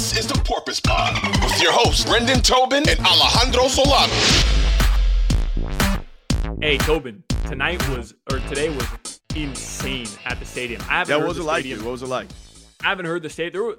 This is the Porpoise Pod with your hosts, Brendan Tobin and Alejandro Solano. Hey, Tobin, tonight was, or today was insane at the stadium. I haven't Yeah, what was it like? stadium- Dude? What was it like? I haven't heard the state. There were,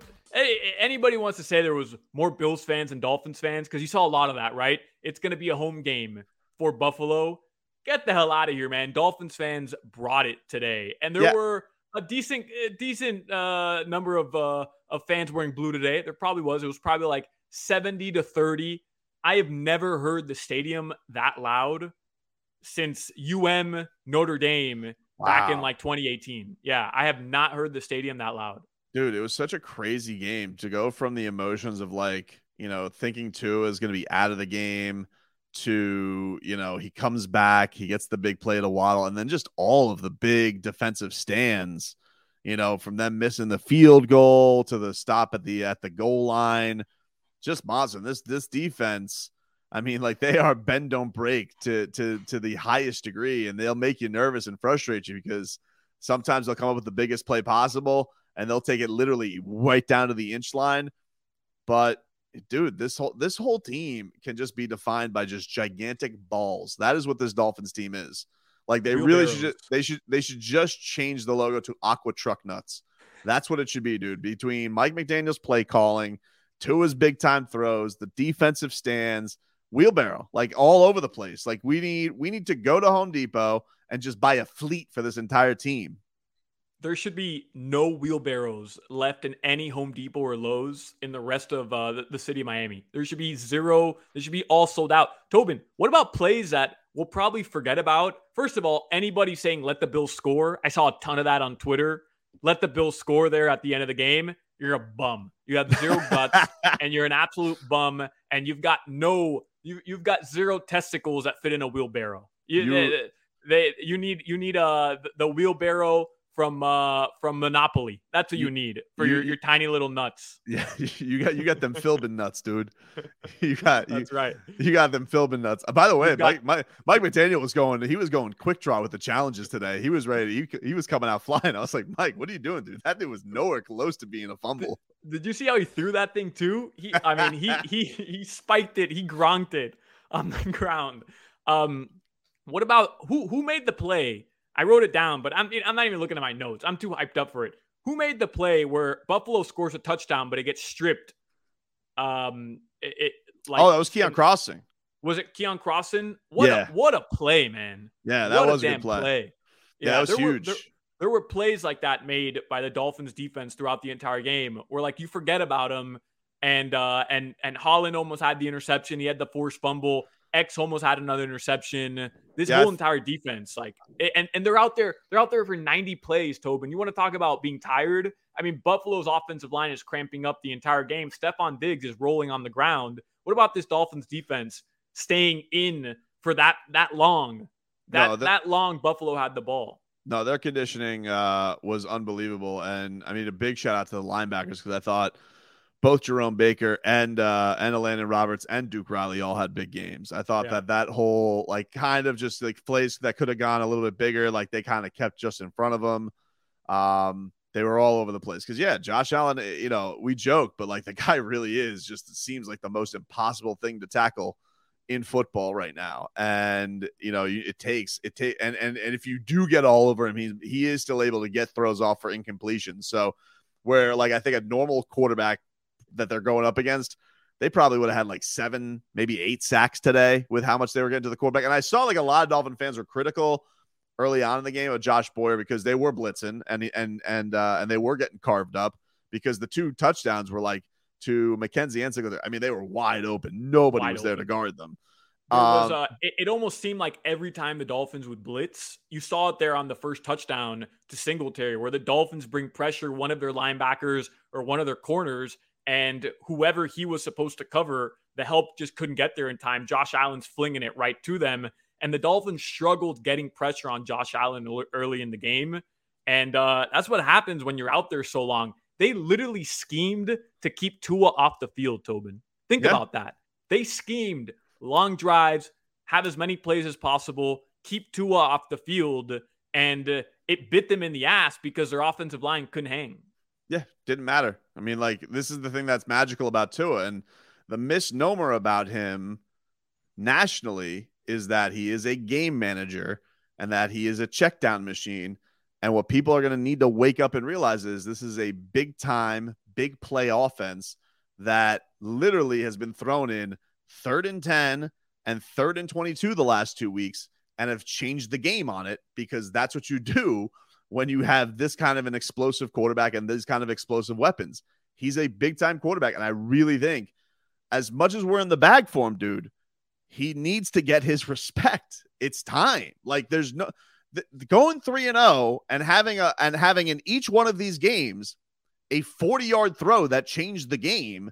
anybody wants to say there was more Bills fans than Dolphins fans because you saw a lot of that, right? It's going to be a home game for Buffalo. Get the hell out of here, man! Dolphins fans brought it today, and there Yeah. were a decent, a decent uh, number of uh, of fans wearing blue today. There probably was. It was probably like seventy to thirty. I have never heard the stadium that loud since UM Notre Dame back in like 2018. Yeah, I have not heard the stadium that loud. Dude, it was such a crazy game to go from the emotions of like, you know, thinking Tua is going to be out of the game to, you know, he comes back, he gets the big play to Waddle, and then just all of the big defensive stands, you know, from them missing the field goal to the stop at the at the goal line. Just monster. This this defense, I mean, like they are bend don't break to to to the highest degree, and they'll make you nervous and frustrate you because sometimes they'll come up with the biggest play possible and they'll take it literally right down to the inch line. But dude, this whole this whole team can just be defined by just gigantic balls. That is what this Dolphins team is. Like they really should Wheelbarrows. ju- they should they should just change the logo to Aqua Truck Nuts. That's what it should be, dude. Between Mike McDaniel's play calling, Tua's big time throws, the defensive stands, wheelbarrow, like all over the place. Like we need we need to go to Home Depot and just buy a fleet for this entire team. There should be no wheelbarrows left in any Home Depot or Lowe's in the rest of uh, the, the city of Miami. There should be zero. They should be all sold out. Tobin, what about plays that we'll probably forget about? First of all, anybody saying let the Bills score. I saw a ton of that on Twitter. Let the Bills score there at the end of the game. You're a bum. You have zero guts and you're an absolute bum. And you've got no, you, you've got zero testicles that fit in a wheelbarrow. You, You- they, you need, you need uh the- the wheelbarrow from uh from Monopoly. That's what you, You- need for you- your, your tiny little nuts. Yeah, you got you got them Philbin nuts, dude. You got you, That's right. you got them Philbin nuts. Uh, by the way, got- Mike, Mike Mike McDaniel was going. He was going quick draw with the challenges today. He was ready. He, he was coming out flying. I was like, Mike, what are you doing, dude? That dude was nowhere close to being a fumble. Did you see how he threw that thing too? He, I mean, he he he spiked it. He gronked it on the ground. Um, what about who who made the play? I wrote it down, but I'm I'm not even looking at my notes. I'm too hyped up for it. Who made the play where Buffalo scores a touchdown, but it gets stripped? Um, it, it like oh, that was Keion Crossen. Was it Keion Crossen? What Yeah. a what a play, man! Yeah, that what was a damn good play. Yeah, that was there were- huge. there- there were plays like that made by the Dolphins defense throughout the entire game where like you forget about them and uh and and Holland almost had the interception he had the forced fumble X almost had another interception. This whole entire defense like and and they're out there they're out there for 90 plays Tobin. You want to talk about being tired? I mean Buffalo's offensive line is cramping up the entire game. Stefon Diggs is rolling on the ground. What about this Dolphins defense staying in for that that long? That No, that- that long Buffalo had the ball. No, their conditioning uh, was unbelievable, and I mean a big shout out to the linebackers because I thought both Jerome Baker and uh, and Landon Roberts and Duke Riley all had big games. I thought Yeah. that that whole like kind of just like plays that could have gone a little bit bigger, like they kind of kept just in front of them. Um, they were all over the place because yeah, Josh Allen, eh, you know, we joke, but like the guy really is just seems like the most impossible thing to tackle in football right now. And you know, it takes it take and and and if you do get all over him, he he is still able to get throws off for incompletion. So where like I think a normal quarterback that they're going up against, they probably would have had like seven, maybe eight sacks today with how much they were getting to the quarterback. And I saw like a lot of Dolphin fans were critical early on in the game of Josh Boyer because they were blitzing and and and uh, and they were getting carved up because the two touchdowns were like to McKenzie and Sigler. I mean, they were wide open. Nobody Wide was there to guard them. There was, Um, uh, it, it almost seemed like every time the Dolphins would blitz, you saw it there on the first touchdown to Singletary, where the Dolphins bring pressure one of their linebackers or one of their corners, and whoever he was supposed to cover, the help just couldn't get there in time. Josh Allen's flinging it right to them, and the Dolphins struggled getting pressure on Josh Allen early in the game, and uh, that's what happens when you're out there so long. They literally schemed to keep Tua off the field. Tobin, think Yeah. about that. They schemed long drives, have as many plays as possible, keep Tua off the field, and uh, it bit them in the ass because their offensive line couldn't hang. Yeah, didn't matter. I mean, like this is the thing that's magical about Tua, and the misnomer about him nationally is that he is a game manager and that he is a check down machine. And what people are going to need to wake up and realize is this is a big time, big play offense that literally has been thrown in third and 10 and third and 22 the last two weeks and have changed the game on it because that's what you do when you have this kind of an explosive quarterback and these kind of explosive weapons. He's a big time quarterback. And I really think, as much as we're in the bag for him, dude, he needs to get his respect. It's time. Like there's no going 3 and 0 and having a and having in each one of these games a 40 yard throw that changed the game.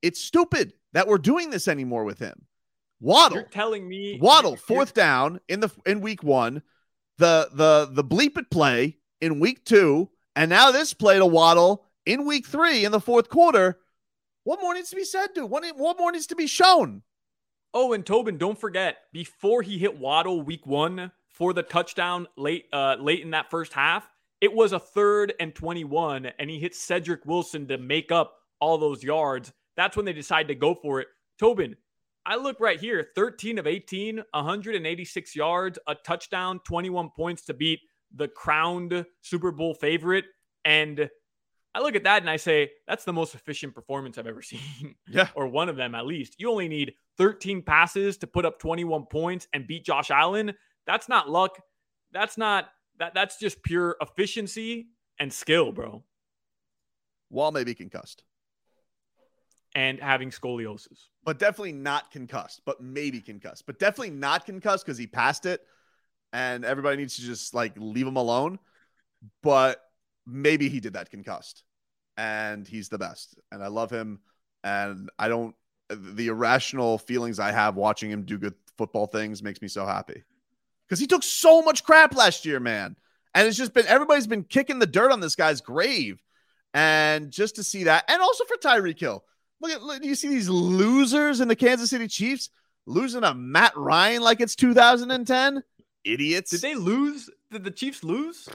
It's stupid that we're doing this anymore with him. Waddle. You're telling me Waddle fourth down in the in week 1, the the the bleep it play in week 2, and now this play to Waddle in week 3 in the fourth quarter. What more needs to be said, dude? What, what more needs to be shown? Oh, and Tobin, don't forget, before he hit Waddle week 1 for the touchdown late uh late in that first half, it was a third and 21 and he hit Cedric Wilson to make up all those yards. That's when they decided to go for it. Tobin, I look right here 13 of 18, 186 yards, a touchdown, 21 points to beat the crowned Super Bowl favorite. And I look at that and I say, that's the most efficient performance I've ever seen. Yeah. or one of them at least. You only need 13 passes to put up 21 points and beat Josh Allen. That's not luck. That's not that that's just pure efficiency and skill, bro. Wall may be concussed. And having scoliosis. But definitely not concussed, but maybe concussed. But definitely not concussed because he passed it and everybody needs to just like leave him alone. But maybe he did that concussed. And he's the best. And I love him. And I don't the irrational feelings I have watching him do good football things makes me so happy. Because he took so much crap last year, man. And it's just been everybody's been kicking the dirt on this guy's grave. And just to see that, and also for Tyreek Hill. Look at look, do you see these losers in the Kansas City Chiefs losing to Matt Ryan like it's 2010? Idiots. Did they lose? Did the Chiefs lose?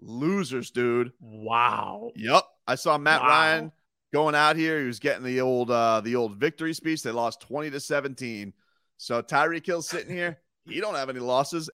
Losers, dude. Wow. Yep. I saw Matt Wow. Ryan going out here. He was getting the old uh the old victory speech. They lost 20 to 17. So Tyreek Hill sitting here. He don't have any losses.